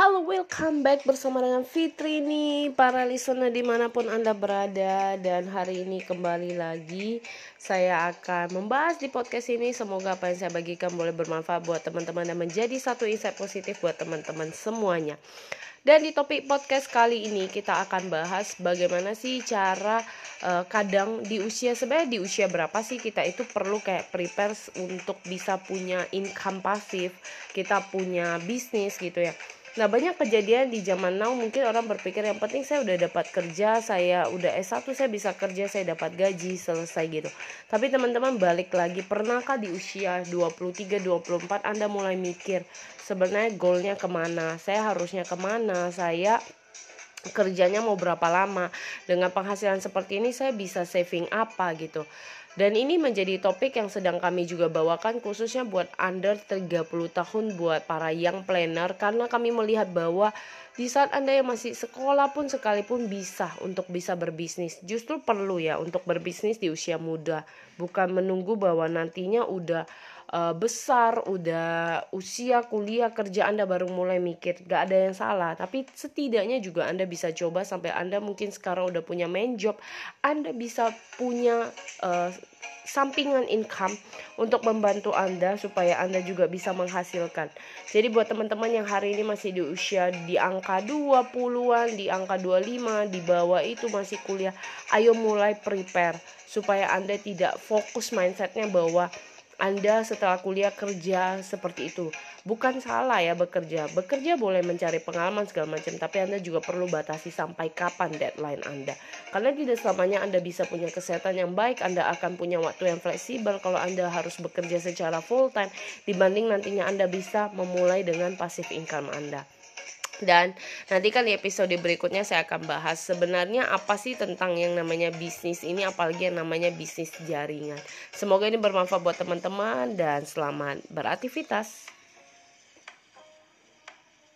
Halo, welcome back bersama dengan Fitri nih Para listener di mana pun Anda berada. Dan hari ini kembali lagi Saya akan membahas di podcast ini. Semoga apa yang saya bagikan boleh bermanfaat buat teman-teman Dan menjadi satu insight positif buat teman-teman semuanya. Dan di topik podcast kali ini kita akan bahas bagaimana sih cara uh, kadang di usia sebenarnya di usia berapa sih kita itu perlu kayak prepare untuk bisa punya income pasif, kita punya bisnis gitu ya. Nah banyak kejadian di zaman now mungkin orang berpikir yang penting saya udah dapat kerja, saya udah S1 saya bisa kerja, saya dapat gaji selesai gitu. Tapi teman-teman balik lagi pernahkah di usia 23, 24 Anda mulai mikir sebenarnya goalnya ke mana, saya harusnya ke mana, saya kerjanya mau berapa lama. Dengan penghasilan seperti ini saya bisa saving apa gitu. Dan ini menjadi topik yang sedang kami juga bawakan khususnya buat under 30 tahun buat para young planner. Karena kami melihat bahwa di saat Anda yang masih sekolah pun sekalipun bisa untuk bisa berbisnis. Justru perlu ya untuk berbisnis di usia muda, bukan menunggu bahwa nantinya udah uh, besar, udah usia kuliah kerja Anda baru mulai mikir. Gak ada yang salah, tapi setidaknya juga Anda bisa coba sampai Anda mungkin sekarang udah punya main job, Anda bisa punya uh, sampingan income untuk membantu Anda supaya Anda juga bisa menghasilkan. Jadi buat teman-teman yang hari ini masih di usia di angka 20-an, di angka 25, di bawah itu masih kuliah, ayo mulai prepare supaya Anda tidak fokus mindsetnya bahwa anda setelah kuliah kerja seperti itu. Bukan salah ya bekerja. Bekerja boleh mencari pengalaman segala macam, tapi Anda juga perlu batasi sampai kapan deadline Anda. Karena tidak selamanya Anda bisa punya kesehatan yang baik, Anda akan punya waktu yang fleksibel kalau Anda harus bekerja secara full time dibanding nantinya Anda bisa memulai dengan passive income Anda. Dan nanti kan di episode berikutnya saya akan bahas sebenarnya apa sih tentang yang namanya bisnis ini apalagi yang namanya bisnis jaringan. Semoga ini bermanfaat buat teman-teman dan selamat beraktivitas.